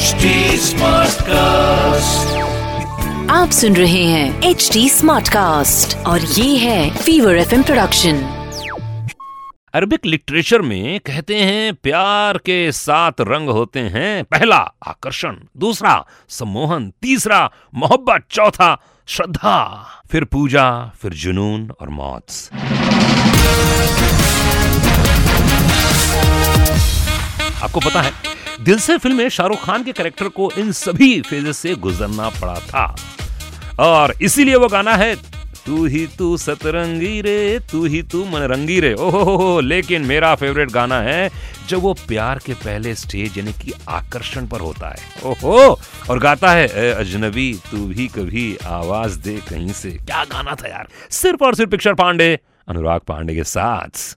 HD Smartcast. आप सुन रहे हैं एच डी स्मार्ट कास्ट और ये है Fever F production Arabic literature में कहते हैं प्यार के सात रंग होते हैं। पहला आकर्षण। दूसरा सम्मोहन। तीसरा मोहब्बत। चौथा श्रद्धा। फिर पूजा फिर जुनून और मौत। आपको पता है दिल से फ़िल्म में शाहरुख खान के कैरेक्टर को इन सभी फेजेस से गुजरना पड़ा था। और इसीलिए वो गाना है, तू ही तू सतरंगी रे, तू ही तू मनरंगी रे। ओहो हो लेकिन मेरा फेवरेट गाना है, जब वो प्यार के पहले स्टेज यानी कि आकर्षण पर होता है। ओहो, और गाता है, "ए अजनबी, तू भी कभी आवाज़ दे कहीं से। क्या गाना था यार। सिर्फ़ और सिर्फ़ पिक्चर पांडे, अनुराग पांडे के साथ।